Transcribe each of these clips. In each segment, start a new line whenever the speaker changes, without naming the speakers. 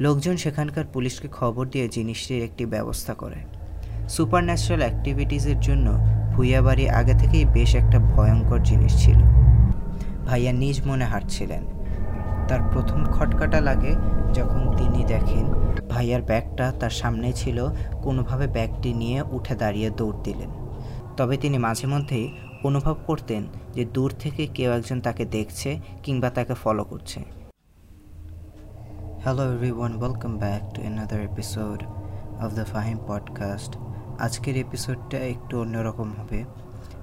লোকজন সেখানকার পুলিশকে খবর দিয়ে জিনিসটির একটি ব্যবস্থা করে। সুপার ন্যাচারাল অ্যাক্টিভিটিসের জন্য ভুইয়া বাড়ি আগে থেকেই বেশ একটা ভয়ঙ্কর জিনিস ছিল। ভাইয়া নিজ মনে হাঁটছিলেন। তার প্রথম খটকাটা লাগে যখন তিনি দেখেন ভাইয়ার ব্যাগটা তার সামনে ছিল, কোনোভাবে ব্যাগটি নিয়ে উঠে দাঁড়িয়ে দৌড় দিলেন। তবে তিনি মাঝে মধ্যেই অনুভব করতেন যে দূর থেকে কেউ একজন তাকে দেখছে কিংবা তাকে ফলো করছে। Hello everyone welcome back to another episode of the Fahim podcast আজকের এপিসোডটা একটু অন্যরকম হবে।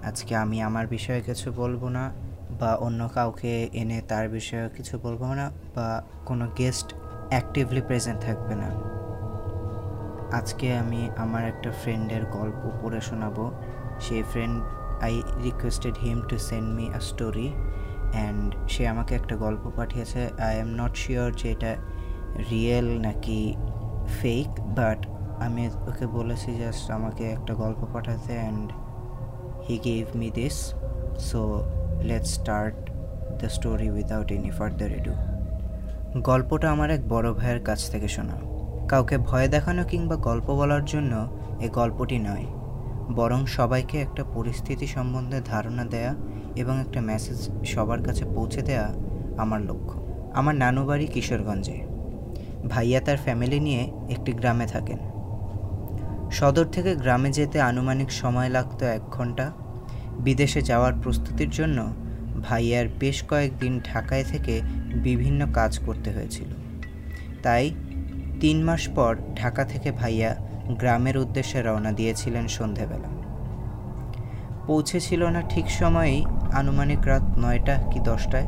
আজকে আমি আমার বিষয়ে কিছু বলব না বা অন্য কাউকে এনে তার বিষয়ে কিছু বলব না বা কোনো গেস্ট অ্যাক্টিভলি প্রেজেন্ট থাকবে না। আজকে আমি আমার একটা ফ্রেন্ডের গল্প পড়ে শোনাবো। সেই friend I requested him to send me a story and সে আমাকে একটা গল্প পাঠিয়েছে। আই এম নট শিওর যে এটা রিয়েল নাকি ফেক বাট আমি ওকে বলেছি জাস্ট আমাকে একটা গল্প পাঠাতে and he gave me this so let's start the story without any further ado গল্পটা আমার এক বড় ভাইয়ের কাছ থেকে শোনা। কাউকে ভয় দেখানো কিংবা গল্প বলার জন্য এ গল্পটি নয়। বরং সবাইকে একটা পরিস্থিতি সম্বন্ধে ধারণা দেয়া এবং একটা মেসেজ সবার কাছে পৌঁছে দেয়া আমার লক্ষ্য। আমার নানু বাড়ি কিশোরগঞ্জে। ভাইয়া তার ফ্যামিলি নিয়ে একটি গ্রামে থাকেন। সদর থেকে গ্রামে যেতে আনুমানিক সময় লাগত এক ঘণ্টা বিদেশে যাওয়ার প্রস্তুতির জন্য ভাইয়ার বেশ কয়েকদিন ঢাকায় থেকে বিভিন্ন কাজ করতে হয়েছিল। তাই তিন মাস পর ঢাকা থেকে ভাইয়া গ্রামের উদ্দেশ্যে রওনা দিয়েছিলেন সন্ধেবেলা। পৌঁছেছিল না ঠিক সময়েই আনুমানিক রাত নয়টা কি দশটায়।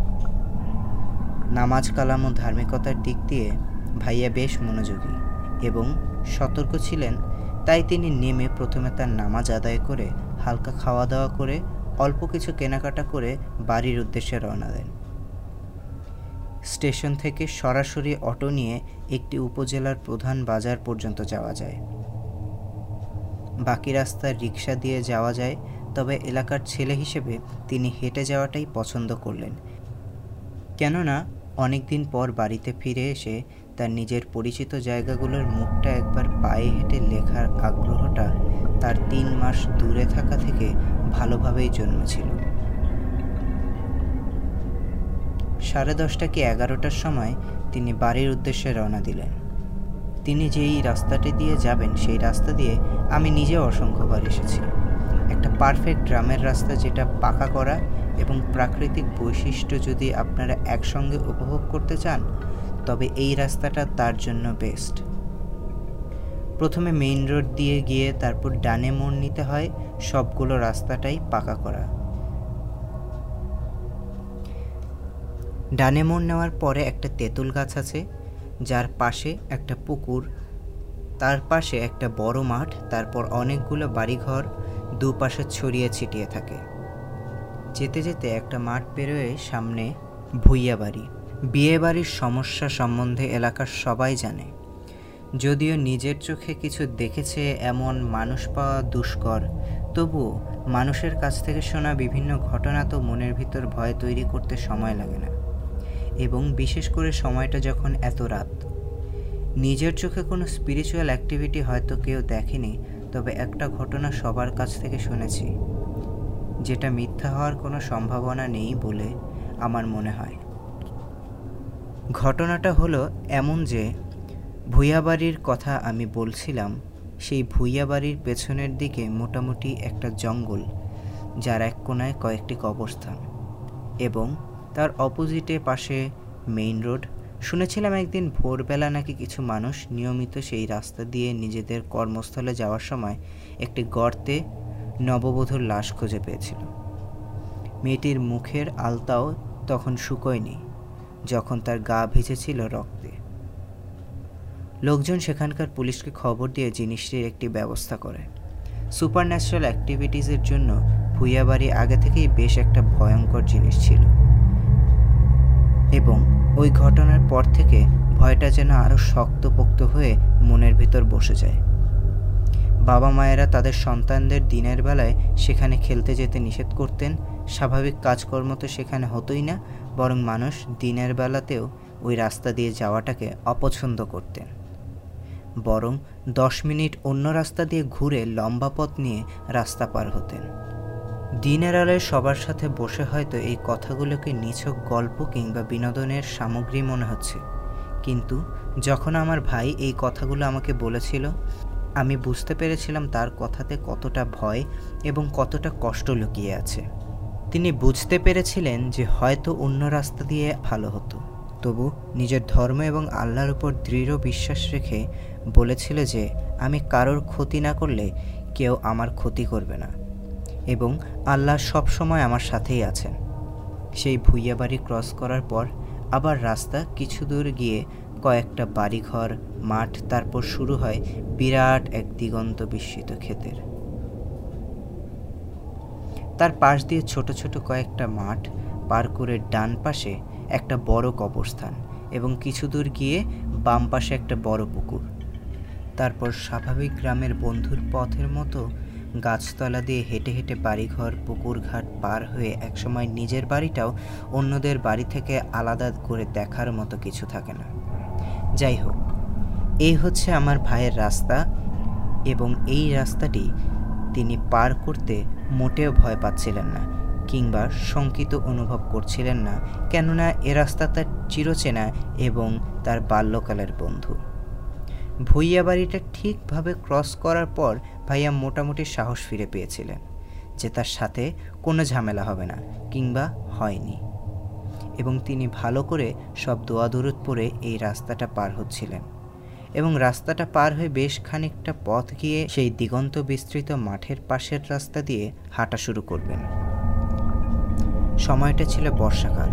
নামাজ কালাম ও ধার্মিকতার দিক দিয়ে ভাইয়া বেশ মনোযোগী এবং সতর্ক ছিলেন, তাই তিনি নেমে প্রথমে তার নামাজ আদায় করে হালকা খাওয়া দাওয়া করে অল্প কিছু কেনাকাটা করে বাড়ির উদ্দেশ্যে রওনা দেন। স্টেশন থেকে সরাসরি অটো নিয়ে একটি উপজেলার প্রধান বাজার পর্যন্ত যাওয়া যায়। বাকি রাস্তা রিক্সা দিয়ে যাওয়া যায়, তবে এলাকার ছেলে হিসেবে তিনি হেঁটে যাওয়াটাই পছন্দ করলেন। কেননা অনেক দিন পর বাড়িতে ফিরে এসে তার নিজের পরিচিত জায়গাগুলোর মুখটা একবার পায়ে হেঁটে লেখার আগ্রহটা তার তিন মাস দূরে থাকা থেকে ভালোভাবেই জন্মেছিল। সাড়ে দশটা কি এগারোটার সময় তিনি বাড়ির উদ্দেশ্যে রওনা দিলেন। তিনি যেই রাস্তাটি দিয়ে যাবেন সেই রাস্তা দিয়ে আমি নিজেও অসংখ্যবার এসেছি। একটা পারফেক্ট গ্রামের রাস্তা যেটা পাকা করা এবং প্রাকৃতিক বৈশিষ্ট্য যদি আপনারা একসঙ্গে উপভোগ করতে চান তবে এই রাস্তাটা তার জন্য বেস্ট প্রথমে মেইন রোড দিয়ে গিয়ে তারপর ডানে মোড় নিতে হয়, সবগুলো রাস্তাটাই পাকা করা। ডানে মোড় নেওয়ার পরে একটা তেঁতুল গাছ আছে, যার পাশে একটা পুকুর, তার পাশে একটা বড় মাঠ, তারপর অনেকগুলো বাড়িঘর, দুপাশে ছড়িয়ে ছিটিয়ে থাকে। যেতে যেতে একটা মাঠ পেরোয় সামনে ভুইয়া বাড়ি বিয়ে বাড়ির সমস্যা সম্বন্ধে এলাকার সবাই জানে। যদিও নিজের চোখে কিছু দেখেছে এমন মানুষ পাওয়া দুষ্কর, তবুও মানুষের কাছ থেকে শোনা বিভিন্ন ঘটনা তো মনের ভিতর ভয় তৈরি করতে সময় লাগে না। এবং বিশেষ করে সময়টা যখন এত রাত। নিজের চোখে কোনো স্পিরিচুয়াল অ্যাক্টিভিটি হয়তো কেউ দেখেনি, তবে একটা ঘটনা সবার কাছ থেকে শুনেছি। যেটা মিথ্যা হওয়ার কোনো সম্ভাবনা নেই বলে আমার মনে হয়। ঘটনাটা হলো এমন যে, ভুইয়াবাড়ির কথা আমি বলছিলাম, সেই ভুইয়াবাড়ির পেছনের দিকে মোটামুটি একটা জঙ্গল, যার এক কোনায় কয়েকটি কবরস্থান এবং তার অপোজিটে পাশে মেইন রোড শুনেছিলাম একদিন ভোরবেলা নাকি কিছু মানুষ নিয়মিত সেই রাস্তা দিয়ে নিজেদের কর্মস্থলে যাওয়ার সময় একটি গর্তে নববধূর লাশ খুঁজে পেয়েছিল। মেয়েটির মুখের আলতাও তখন শুকোয়নি। যখন তার গা ভিজেছিল রক্তে। লোকজন সেখানকার পুলিশকে খবর দিয়ে জিনিসটির একটি ব্যবস্থা করে। সুপার ন্যাচারাল অ্যাক্টিভিটিসের জন্য ভুইয়াবাড়ি আগে থেকেই বেশ একটা ভয়ঙ্কর জিনিস ছিল। এবং ওই ঘটনার পর থেকে ভয়টা যেন আরও শক্তপোক্ত হয়ে মনের ভিতর বসে যায়। বাবা মায়েরা তাদের সন্তানদের দিনের বেলায় সেখানে খেলতে যেতে নিষেধ করতেন। স্বাভাবিক কাজকর্ম তো সেখানে হতোই না বরং মানুষ দিনের বেলাতেও ওই রাস্তা দিয়ে যাওয়াটাকে অপছন্দ করতেন। বরং দশ মিনিট অন্য রাস্তা দিয়ে ঘুরে লম্বা পথ নিয়ে রাস্তা পার হতেন। দিনের আলোয় সবার সাথে বসে হয়তো এই কথাগুলোকে নিছক গল্প কিংবা বিনোদনের সামগ্রী মনে হচ্ছে। কিন্তু যখন আমার ভাই এই কথাগুলো আমাকে বলেছিল, আমি বুঝতে পেরেছিলাম তার কথাতে কতটা ভয় এবং কতটা কষ্ট লুকিয়ে আছে। তিনি বুঝতে পেরেছিলেন যে হয়তো অন্য রাস্তা দিয়ে ভালো হতো। তবু নিজের ধর্ম এবং আল্লাহর উপর দৃঢ় বিশ্বাস রেখে বলেছিল যে, আমি কারোর ক্ষতি না করলে কেউ আমার ক্ষতি করবে না এবং আল্লাহ সব সময় আমার সাথেই আছেন। সেই ভুইয়া বাড়ি ক্রস করার পর আবার রাস্তা কিছু দূর গিয়ে কয়েকটা বাড়িঘর, মাঠ, তারপর শুরু হয় বিরাট এক দিগন্ত বিস্মিত ক্ষেতের। তার পাশ দিয়ে ছোট ছোট কয়েকটা মাঠ পার করে ডান পাশে একটা বড় কবরস্থান এবং কিছু দূর গিয়ে বাম পাশে একটা বড় পুকুর। তারপর স্বাভাবিক গ্রামের বন্ধুর পথের মতো গাছতলা দিয়ে হেঁটে হেঁটে বাড়িঘর পুকুর ঘাট পার হয়ে একসময় নিজের বাড়িটাও অন্যদের বাড়ি থেকে আলাদা করে দেখার মতো কিছু থাকে না। যাই হোক, এই হচ্ছে আমার ভাইয়ের রাস্তা এবং এই রাস্তাটি তিনি পার করতে মোটেও ভয় পাচ্ছিলেন না কিংবা শঙ্কিত অনুভব করছিলেন না, কেননা এ রাস্তা তার চিরচেনা এবং তার বাল্যকালের বন্ধু। ভুইয়া বাড়িটা ঠিকভাবে ক্রস করার পর ভাইয়া মোটামুটি সাহস ফিরে পেয়েছিলেন যে তার সাথে কোনো ঝামেলা হবে না কিংবা হয়নি। এবং তিনি ভালো করে সব দোয়া দূরত পরে এই রাস্তাটা পার হচ্ছিলেন। এবং রাস্তাটা পার হয়ে বেশ খানিকটা পথ গিয়ে সেই দিগন্ত বিস্তৃত মাঠের পাশের রাস্তা দিয়ে হাঁটা শুরু করবেন। সময়টা ছিল বর্ষাকাল।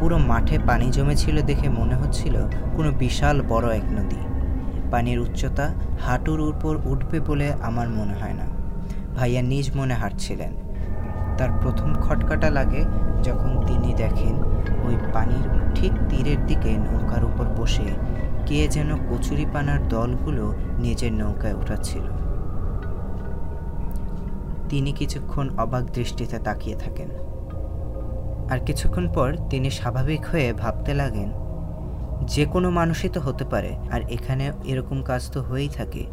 পুরো মাঠে পানি জমেছিল দেখে মনে হচ্ছিল কোনো বিশাল বড় এক নদী। পানির উচ্চতা হাঁটুর উপর উঠবে বলে আমার মনে হয় না। ভাইয়া নিজ মনে হাঁটছিলেন। তার প্রথম খটকাটা লাগে যখন তিনি দেখেন ওই পানির ঠিক তীরের দিকে নৌকার উপর বসে কে যেন কচুরিপানার দলগুলো নিজের নৌকায় উঠাচ্ছিল। তিনি কিছুক্ষণ অবাক দৃষ্টিতে তাকিয়ে থাকেন। আর কিছুক্ষণ পর তিনি স্বাভাবিক হয়ে ভাবতে লাগেন, যে কোনো মানুষই তো হতে পারে, আর এখানে এরকম কাজ তো হয়েই থাকে।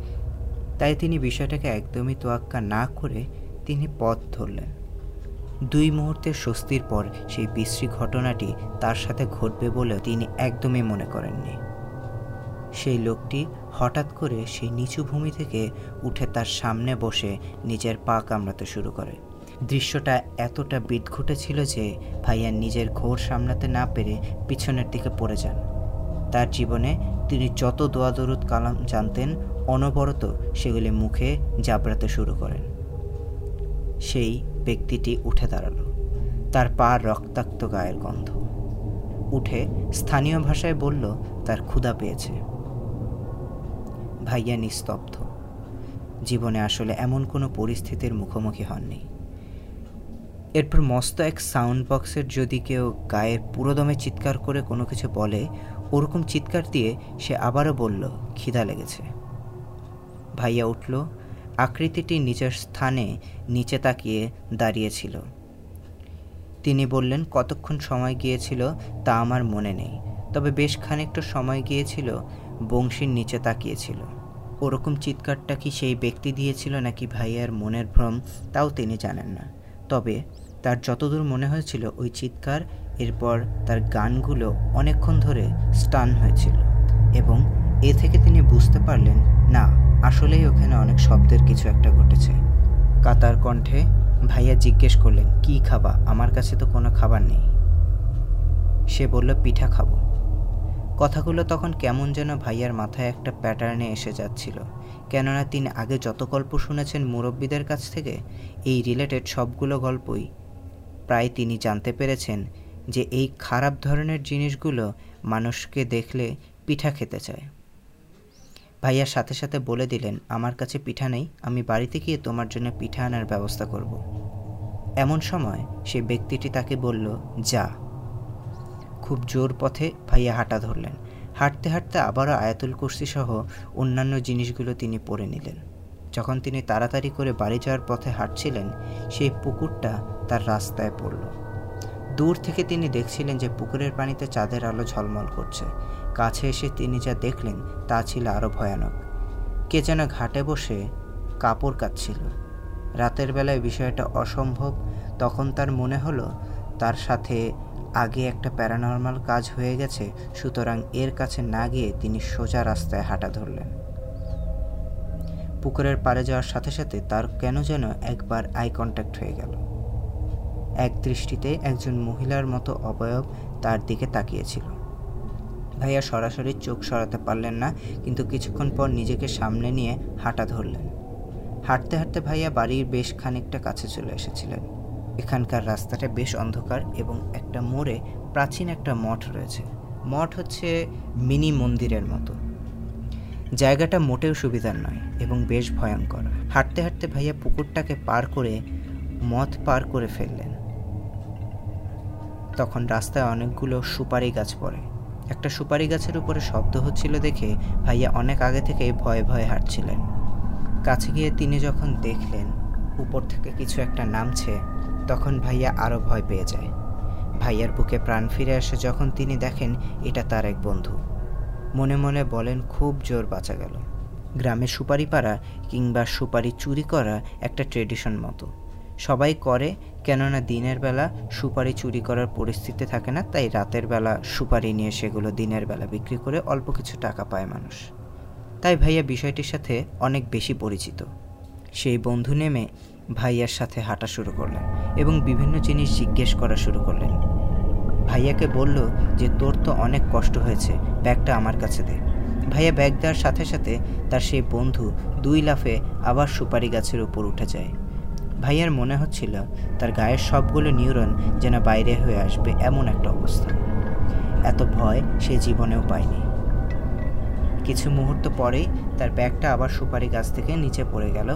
তাই তিনি বিষয়টাকে একদমই তোয়াক্কা না করে তিনি পথ ধরলেন। দুই মুহূর্তের স্বস্তির পর সেই বিশ্রী ঘটনাটি তার সাথে ঘটবে বলে তিনি একদমই মনে করেননি। সেই লোকটি হঠাৎ করে সেই নিচু ভূমি থেকে উঠে তার সামনে বসে নিজের পা কামড়াতে শুরু করে। দৃশ্যটা এতটা বিট ঘটেছিল যে ভাইয়া নিজের ঘোর সামলাতে না পেরে পিছনের দিকে পড়ে যান। তার জীবনে তিনি যত দোয়া দরুদ কালাম জানতেন, অনবরত সেগুলি মুখে জাবড়াতে শুরু করেন। সেই ব্যক্তিটি উঠে দাঁড়াল। তার পা রক্তাক্ত গায়ের গন্ধ। উঠে স্থানীয় ভাষায় বলল, তার ক্ষুধা পেয়েছে। ভাইয়া নিস্তব্ধ। জীবনে আসলে এমন কোনো পরিস্থিতির মুখোমুখি হননি। এরপর মস্ত এক সাউন্ড বক্সের যদি কেউ গায়ে পুরোদমে চিৎকার করে কোনো কিছু বলে, ওরকম চিৎকার দিয়ে সে আবারও বলল, খিদা লেগেছে। ভাইয়া উঠল আকৃতিটি নিজের স্থানে নিচে তাকিয়ে দাঁড়িয়েছিল। তিনি বললেন, কতক্ষণ সময় গিয়েছিল তা আমার মনে নেই। তবে বেশ খানিকটা সময় গিয়েছিল, বংশীর নিচে তাকিয়েছিল। ওরকম চিৎকারটা কি সেই ব্যক্তি দিয়েছিল নাকি ভাইয়ার মনের ভ্রম, তাও তিনি জানেন না। তবে তার যতদূর মনে হয়েছিল, ওই চিৎকার, এরপর তার গানগুলো অনেকক্ষণ ধরে স্টান হয়েছিল এবং এ থেকে তিনি বুঝতে পারলেন না, আসলেই ওখানে অনেক শব্দের কিছু একটা ঘটেছে। কাতার কণ্ঠে ভাইয়া জিজ্ঞেস করলেন, কি খাবা? আমার কাছে তো কোনো খাবার নেই। সে বলল, পিঠা খাব। কথাগুলো তখন কেমন যেন ভাইয়ার মাথায় একটা প্যাটার্নে এসে যাচ্ছিল। কেননা তিনি আগে যত গল্প শুনেছেন মুরব্বীদের কাছ থেকে, এই রিলেটেড সবগুলো গল্পই প্রায় তিনি জানতে পেরেছেন যে এই খারাপ ধরনের জিনিসগুলো মানুষকে দেখলে পিঠা খেতে চায়। ভাইয়ার সাথে সাথে বলে দিলেন, আমার কাছে পিঠা নেই, আমি বাড়িতে গিয়ে তোমার জন্য পিঠা আনার ব্যবস্থা করব। এমন সময় সে ব্যক্তিটি তাকে বলল, যা। খুব জোর পথে ভাইয়া হাঁটা ধরলেন। হাঁটতে হাঁটতে আবারও আয়াতুল কুর্সি সহ অন্যান্য জিনিসগুলো তিনি পরে নিলেন। যখন তিনি তাড়াতাড়ি করে বাড়ি যাওয়ার পথে হাঁটছিলেন, সেই পুকুরটা তার রাস্তায় পড়ল। দূর থেকে তিনি দেখছিলেন যে পুকুরের পানিতে চাঁদের আলো ঝলমল করছে। কাছে এসে তিনি যা দেখলেন তা ছিল আরও ভয়ানক। কে যেন ঘাটে বসে কাপড় কাচ্ছিল। রাতের বেলায় বিষয়টা অসম্ভব, তখন তার মনে হলো, তার সাথে আগে একটা প্যারানর্মাল কাজ হয়ে গেছে, সুতরাং এর কাছে না গিয়ে তিনি সোজা রাস্তায় হাঁটা ধরলেন। পুকুরের পাড়ে যাওয়ার সাথে সাথে তার কেন যেন একবার আই কন্ট্যাক্ট হয়ে গেল। এক দৃষ্টিতে একজন মহিলার মতো অবয়ব তার দিকে তাকিয়েছিল। ভাইয়া সরাসরি চোখ সরাতে পারলেন না, কিন্তু কিছুক্ষণ পর নিজেকে সামনে নিয়ে হাঁটা ধরলেন। হাঁটতে হাঁটতে ভাইয়া বাড়ির বেশ খানিকটা কাছে চলে এসেছিলেন। এখানকার রাস্তাটা বেশ অন্ধকার এবং একটা মোড়ে প্রাচীন একটা মঠ রয়েছে। মঠ হচ্ছে মিনি মন্দিরের মতো। জায়গাটা মোটেও সুবিধার নয় এবং বেশ ভয়ঙ্কর। হাঁটতে হাঁটতে ভাইয়া পুকুরটাকে পার করে মথ পার করে ফেললেন। তখন রাস্তায় অনেকগুলো সুপারি গাছ পড়ে। একটা সুপারি গাছের উপরে শব্দ হচ্ছিল দেখে ভাইয়া অনেক আগে থেকে ভয়ে ভয়ে হাঁটছিলেন। কাছে গিয়ে তিনি যখন দেখলেন উপর থেকে কিছু একটা নামছে, তখন ভাইয়া আরও ভয় পেয়ে যায়। ভাইয়ার বুকে প্রাণ ফিরে আসে যখন তিনি দেখেন এটা তার এক বন্ধু। মনে মনে বলেন, খুব জোর বাঁচা গেল। গ্রামে সুপারি পাড়া কিংবা সুপারি চুরি করা একটা ট্রেডিশন মতো। সবাই করে, কেননা দিনের বেলা সুপারি চুরি করার পরিস্থিতি থাকে না, তাই রাতের বেলা সুপারি নিয়ে সেগুলো দিনের বেলা বিক্রি করে অল্প কিছু টাকা পায় মানুষ। তাই ভাইয়া বিষয়টির সাথে অনেক বেশি পরিচিত। সেই বন্ধু নেমে ভাইয়ার সাথে হাঁটা শুরু করলেন এবং বিভিন্ন জিনিস জিজ্ঞেস করা শুরু করলেন। ভাইয়াকে বলল যে, তোর তো অনেক কষ্ট হয়েছে, ব্যাগটা আমার কাছে দে। ভাইয়া ব্যাগ দেওয়ার সাথে সাথে তার সেই বন্ধু দুই লাফে আবার সুপারি গাছের উপর উঠে যায়। ভাইয়ার মনে হচ্ছিল তার গায়ের সবগুলো নিউরন যেন বাইরে হয়ে আসবে এমন একটা অবস্থা। এত ভয় সে জীবনেও পায়নি। কিছু মুহূর্ত পরেই তার ব্যাগটা আবার সুপারি গাছ থেকে নিচে পড়ে গেল।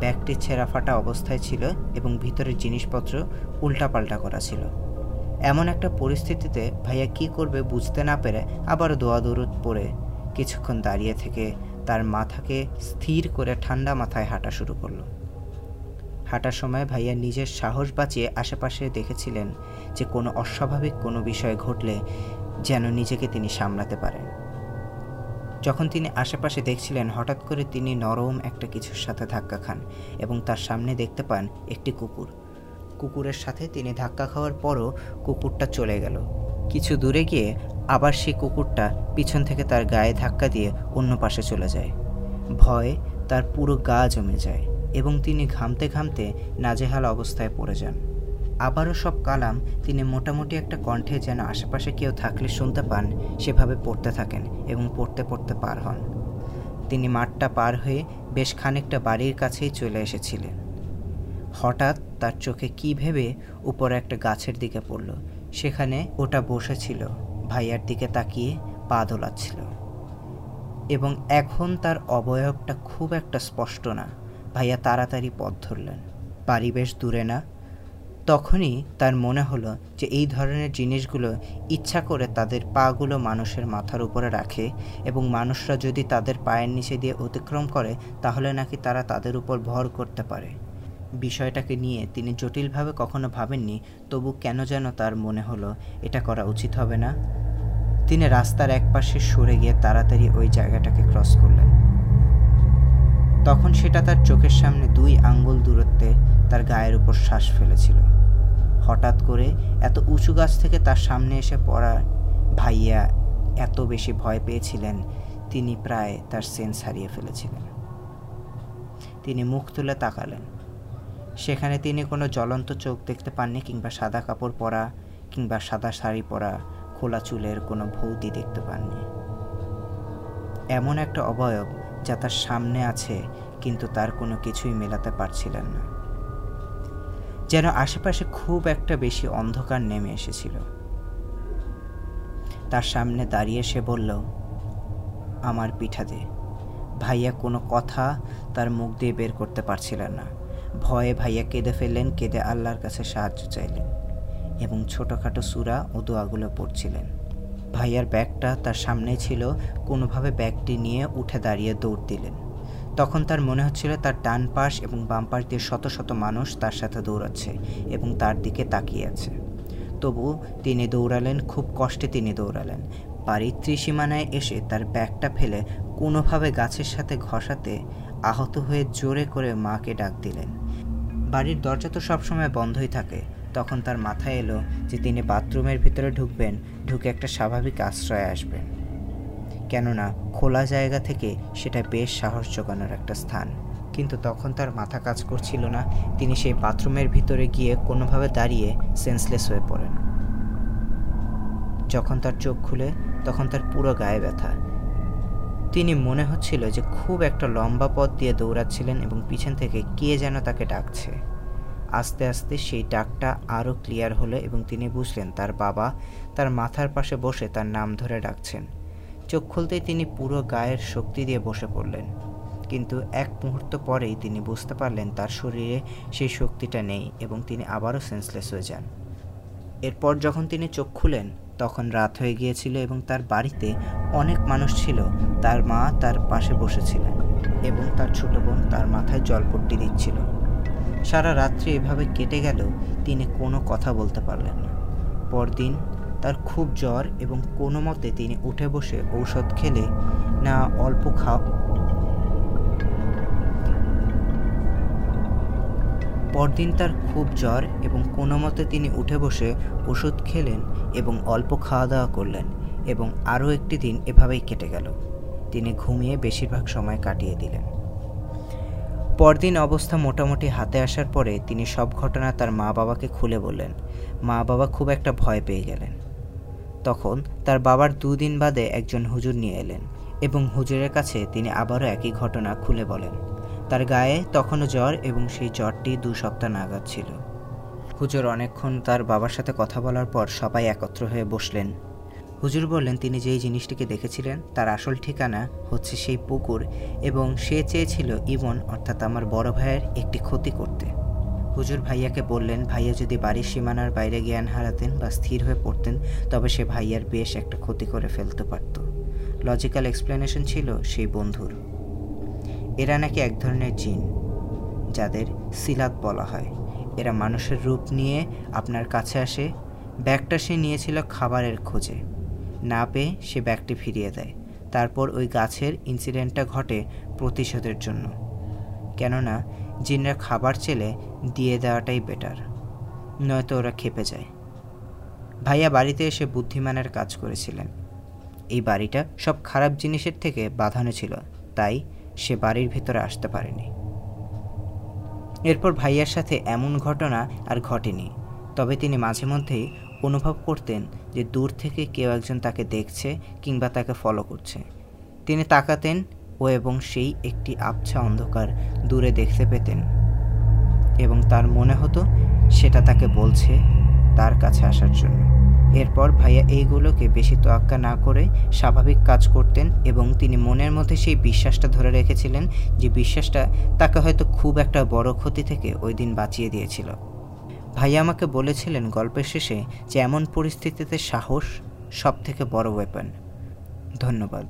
ব্যাগটি ছেঁড়া ফাটা অবস্থায় ছিল এবং ভিতরের জিনিসপত্র উল্টাপাল্টা করা ছিল। এমন একটা পরিস্থিতিতে ভাইয়া কি করবে বুঝতে না পেরে আবার দোয়া দৌড় পড়ে কিছুক্ষণ দাঁড়িয়ে থেকে তার মাথাকে স্থির করে ঠান্ডা মাথায় হাঁটা শুরু করল। হাঁটার সময় ভাইয়া নিজের সাহস বাঁচিয়ে আশেপাশে দেখেছিলেন যে কোনো অস্বাভাবিক কোনো বিষয় ঘটলে যেন নিজেকে তিনি সামলাতে পারেন। যখন তিনি আশেপাশে দেখছিলেন, হঠাৎ করে তিনি নরম একটা কিছুর সাথে ধাক্কা খান এবং তার সামনে দেখতে পান একটি কুকুর। কুকুরের সাথে তিনি ধাক্কা খাওয়ার পরও কুকুরটা চলে গেল। কিছু দূরে গিয়ে আবার সেই কুকুরটা পিছন থেকে তার গায়ে ধাক্কা দিয়ে অন্য পাশে চলে যায়। ভয় তার পুরো গা জমে যায়। এবং তিনি ঘামতে ঘামতে নাজেহাল অবস্থায় পড়ে যান। আবারও সব কালাম তিনি মোটামুটি একটা কণ্ঠে যেন আশেপাশে কেউ থাকলে শুনতে পান, সেভাবে পড়তে থাকেন এবং পড়তে পড়তে পার হন। তিনি মাঠটা পার হয়ে বেশ খানিকটা বাড়ির কাছেই চলে এসেছিলেন। হঠাৎ তার চোখে কি ভেবে উপরে একটা গাছের দিকে পড়ল। সেখানে ওটা বসেছিল, ভাইয়ার দিকে তাকিয়ে পা দোলাচ্ছিল। এবং এখন তার অবয়বটা খুব একটা স্পষ্ট না। ভাইয়া তাড়াতাড়ি পথ ধরলেন। বাড়ি বেশ দূরে না। তখনই তার মনে হলো যে এই ধরনের জিনিসগুলো ইচ্ছা করে তাদের পাগুলো মানুষের মাথার উপরে রাখে এবং মানুষরা যদি তাদের পায়ের নিচে দিয়ে অতিক্রম করে, তাহলে নাকি তারা তাদের উপর ভর করতে পারে। বিষয়টাকে নিয়ে তিনি জটিলভাবে কখনো ভাবেননি, তবু কেন যেন তার মনে হলো, এটা করা উচিত হবে না। তিনি রাস্তার একপাশে সরে গিয়ে তাড়াতাড়ি ওই জায়গাটাকে ক্রস করলেন। তখন সেটা তার চোখের সামনে দুই আঙ্গুল দূরত্বে তার গায়ের উপর শ্বাস ফেলেছিল। হঠাৎ করে এত উঁচু গাছ থেকে তার সামনে এসে পড়া ভাইয়া এত বেশি ভয় পেয়েছিলেন, তিনি প্রায় তার সেন্স হারিয়ে ফেলেছিলেন। তিনি মুখ তুলে তাকালেন। সেখানে তিনি কোনো জ্বলন্ত চোখ দেখতে পাননি কিংবা সাদা কাপড় পরা কিংবা সাদা শাড়ি পরা খোলা চুলের কোনো ভৌতি দেখতে পাননি। এমন একটা অবয়ব যা তার সামনে আছে, কিন্তু তার কোনো কিছুই মেলাতে পারছিলেন না। যেন আশেপাশে খুব একটা বেশি অন্ধকার নেমে এসেছিল। তার সামনে দাঁড়িয়ে সে বলল, আমার পিঠা দে। ভাইয়া কোনো কথা তার মুখ দিয়ে বের করতে পারছিলেন না। ভয়ে ভাইয়া কেঁদে ফেললেন, কেঁদে আল্লাহর কাছে সাহায্য চাইলেন এবং ছোটোখাটো সুরা ও দোয়াগুলো পড়ছিলেন। ভাইয়ার ব্যাগটা তার সামনে ছিল, কোনোভাবে ব্যাগটি নিয়ে উঠে দাঁড়িয়ে দৌড় দিলেন। তখন তার মনে হচ্ছিল তার ডান পাশ এবং বাম পাশ দিয়ে শত শত মানুষ তার সাথে দৌড়াচ্ছে এবং তার দিকে তাকিয়ে আছে। তবু তিনি দৌড়ালেন, খুব কষ্টে তিনি দৌড়ালেন। বাড়ির ত্রিসীমানায় এসে তার ব্যাগটা ফেলে কোনোভাবে গাছের সাথে ঘষাতে আহত হয়ে জোরে করে মাকে ডাক দিলেন। বাড়ির দরজা তো সবসময় বন্ধই থাকে। তখন তার মাথায় এলো যে তিনি বাথরুমের ভিতরে ঢুকবেন, ঢুকে একটা স্বাভাবিক আশ্রয়ে আসবেন। কেননা খোলা জায়গা থেকে সেটা বেশ সাহস জোগানোর একটা স্থান। কিন্তু তখন তার মাথা কাজ করছিল না। তিনি সেই বাথরুমের ভিতরে গিয়ে কোনোভাবে দাঁড়িয়ে সেন্সলেস হয়ে পড়েন। যখন তার চোখ খুলে, তখন তার পুরো গায়ে ব্যথা। তিনি মনে হচ্ছিল যে খুব একটা লম্বা পথ দিয়ে দৌড়াচ্ছিলেন এবং পিছন থেকে কে যেন তাকে ডাকছে। আস্তে আস্তে সেই ডাকটা আরও ক্লিয়ার হলো এবং তিনি বুঝলেন তার বাবা তার মাথার পাশে বসে তার নাম ধরে ডাকছেন। চোখ খুলতেই তিনি পুরো গায়ের শক্তি দিয়ে বসে পড়লেন। কিন্তু এক মুহূর্ত পরেই তিনি বুঝতে পারলেন তার শরীরে সেই শক্তিটা নেই এবং তিনি আবারও সেন্সলেস হয়ে যান। এরপর যখন তিনি চোখ খুলেন, তখন রাত হয়ে গিয়েছিল এবং তার বাড়িতে অনেক মানুষ ছিল। তার মা তার পাশে বসেছিলেন এবং তার ছোট বোন তার মাথায় জলপট্টি দিচ্ছিল। সারা রাত্রি এভাবে কেটে গেল তিনি কোনো কথা বলতে পারলেন না। পরদিন তার খুব জ্বর এবং কোনো মতে তিনি উঠে বসে ঔষধ খেলে না অল্প খাওয়া পরদিন তার খুব জ্বর এবং কোনো মতে তিনি উঠে বসে ওষুধ খেলেন এবং অল্প খাওয়া দাওয়া করলেন এবং আরও একটি দিন এভাবেই কেটে গেল। তিনি ঘুমিয়ে বেশিরভাগ সময় কাটিয়ে দিলেন। পরদিন অবস্থা মোটামুটি হাতে আসার পরে তিনি সব ঘটনা তার মা বাবাকে খুলে বললেন। মা বাবা খুব একটা ভয় পেয়ে গেলেন। তখন তার বাবার দুদিন বাদে একজন হুজুর নিয়ে এলেন এবং হুজুরের কাছে তিনি আবারও একই ঘটনা খুলে বলেন। তার গায়ে তখনও জ্বর এবং সেই জ্বরটি দু সপ্তাহ নাগাদ ছিল। হুজুর অনেকক্ষণ তার বাবার সাথে কথা বলার পর সবাই একত্র হয়ে বসলেন। হুজুর বললেন, তিনি যেই জিনিসটিকে দেখেছিলেন, তার আসল ঠিকানা হচ্ছে সেই পুকুর এবং সে চেয়েছিল ইমন অর্থাৎ আমার বড় ভাইয়ের একটি ক্ষতি করতে। হুজুর ভাইয়াকে বললেন, ভাইয়া যদি বাড়ির সীমানার বাইরে জ্ঞান হারাতেন বা স্থির হয়ে পড়তেন, তবে সে ভাইয়ার বেশ একটা ক্ষতি করে ফেলতে পারত। লজিক্যাল এক্সপ্লেনেশন ছিল সেই বন্ধুর। এরা নাকি এক ধরনের জিন, যাদের সিলাত বলা হয়। এরা মানুষের রূপ নিয়ে আপনার কাছে আসে, ব্যাগটা সে নিয়েছিল খাবারের খোঁজে। না পেয়ে সে ব্যাগটি ফিরিয়ে দেয়। তারপর ওই গাছের ইনসিডেন্টটা ঘটে প্রতিশোধের জন্য। কেননা, জিনরা খাবার চেলে দিয়ে দেওয়াটাই বেটার নয়তো ওরা খেপে যায়। ভাইয়া বাড়িতে এসে বুদ্ধিমানের কাজ করেছিলেন। এই বাড়িটা সব খারাপ জিনিসের থেকে বাঁধানো ছিল, তাই সে বাড়ির ভেতরে আসতে পারেনি। এরপর ভাইয়ার সাথে এমন ঘটনা আর ঘটেনি। তবে তিনি মাঝে মধ্যেই অনুভব করতেন যে দূর থেকে কেউ একজন তাকে দেখছে কিংবা তাকে ফলো করছে। তিনি তাকাতেন ও এবং সেই একটি আবছা অন্ধকার দূরে দেখতে পেতেন এবং তার মনে হতো সেটা তাকে বলছে তার কাছে আসার জন্য। এরপর ভাইয়া এইগুলোকে বেশি তোয়াক্কা না করে স্বাভাবিক কাজ করতেন এবং তিনি মনের মধ্যে সেই বিশ্বাসটা ধরে রেখেছিলেন যে বিশ্বাসটা তাকে হয়তো খুব একটা বড় ক্ষতি থেকে ওই দিন বাঁচিয়ে দিয়েছিল। ভাইয়া আমাকে বলেছিলেন গল্পের শেষে যে এমন পরিস্থিতিতে সাহস সব থেকে বড় ওয়েপন ধন্যবাদ।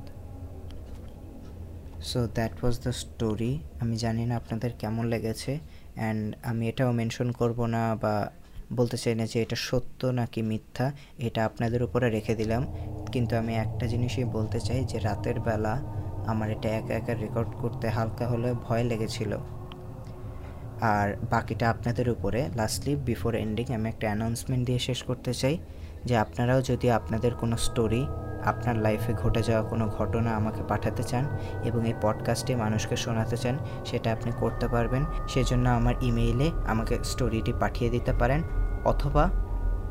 So that was the story আমি জানি না আপনাদের কেমন লেগেছে অ্যান্ড আমি এটাও মেনশন করব না বা বলতে চাই না যে এটা সত্য নাকি মিথ্যা, এটা আপনাদের উপরে রেখে দিলাম। কিন্তু আমি একটা জিনিসই বলতে চাই যে রাতের বেলা আমার এটা একা একা রেকর্ড করতে হালকা হলে ভয় লেগেছিল। আর বাকিটা আপনাদের উপরে। লাস্টলি বিফোর এন্ডিং আমি একটা অ্যানাউন্সমেন্ট দিয়ে শেষ করতে চাই যে আপনারাও যদি আপনাদের কোনো স্টোরি আপনার লাইফে ঘটে যাওয়া কোনো ঘটনা আমাকে পাঠাতে চান এবং এই পডকাস্টে মানুষকে শোনাতে চান, সেটা আপনি করতে পারবেন। সেজন্য আমার ইমেইলে আমাকে স্টোরিটি পাঠিয়ে দিতে পারেন অথবা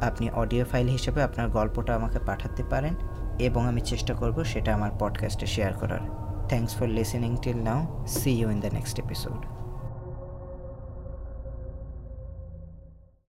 আপনি অডিও ফাইল হিসেবে আপনার গল্পটা আমাকে পাঠাতে পারেন এবং আমি চেষ্টা করব সেটা আমার পডকাস্টে শেয়ার করার। Thanks for listening till now see you in the next episode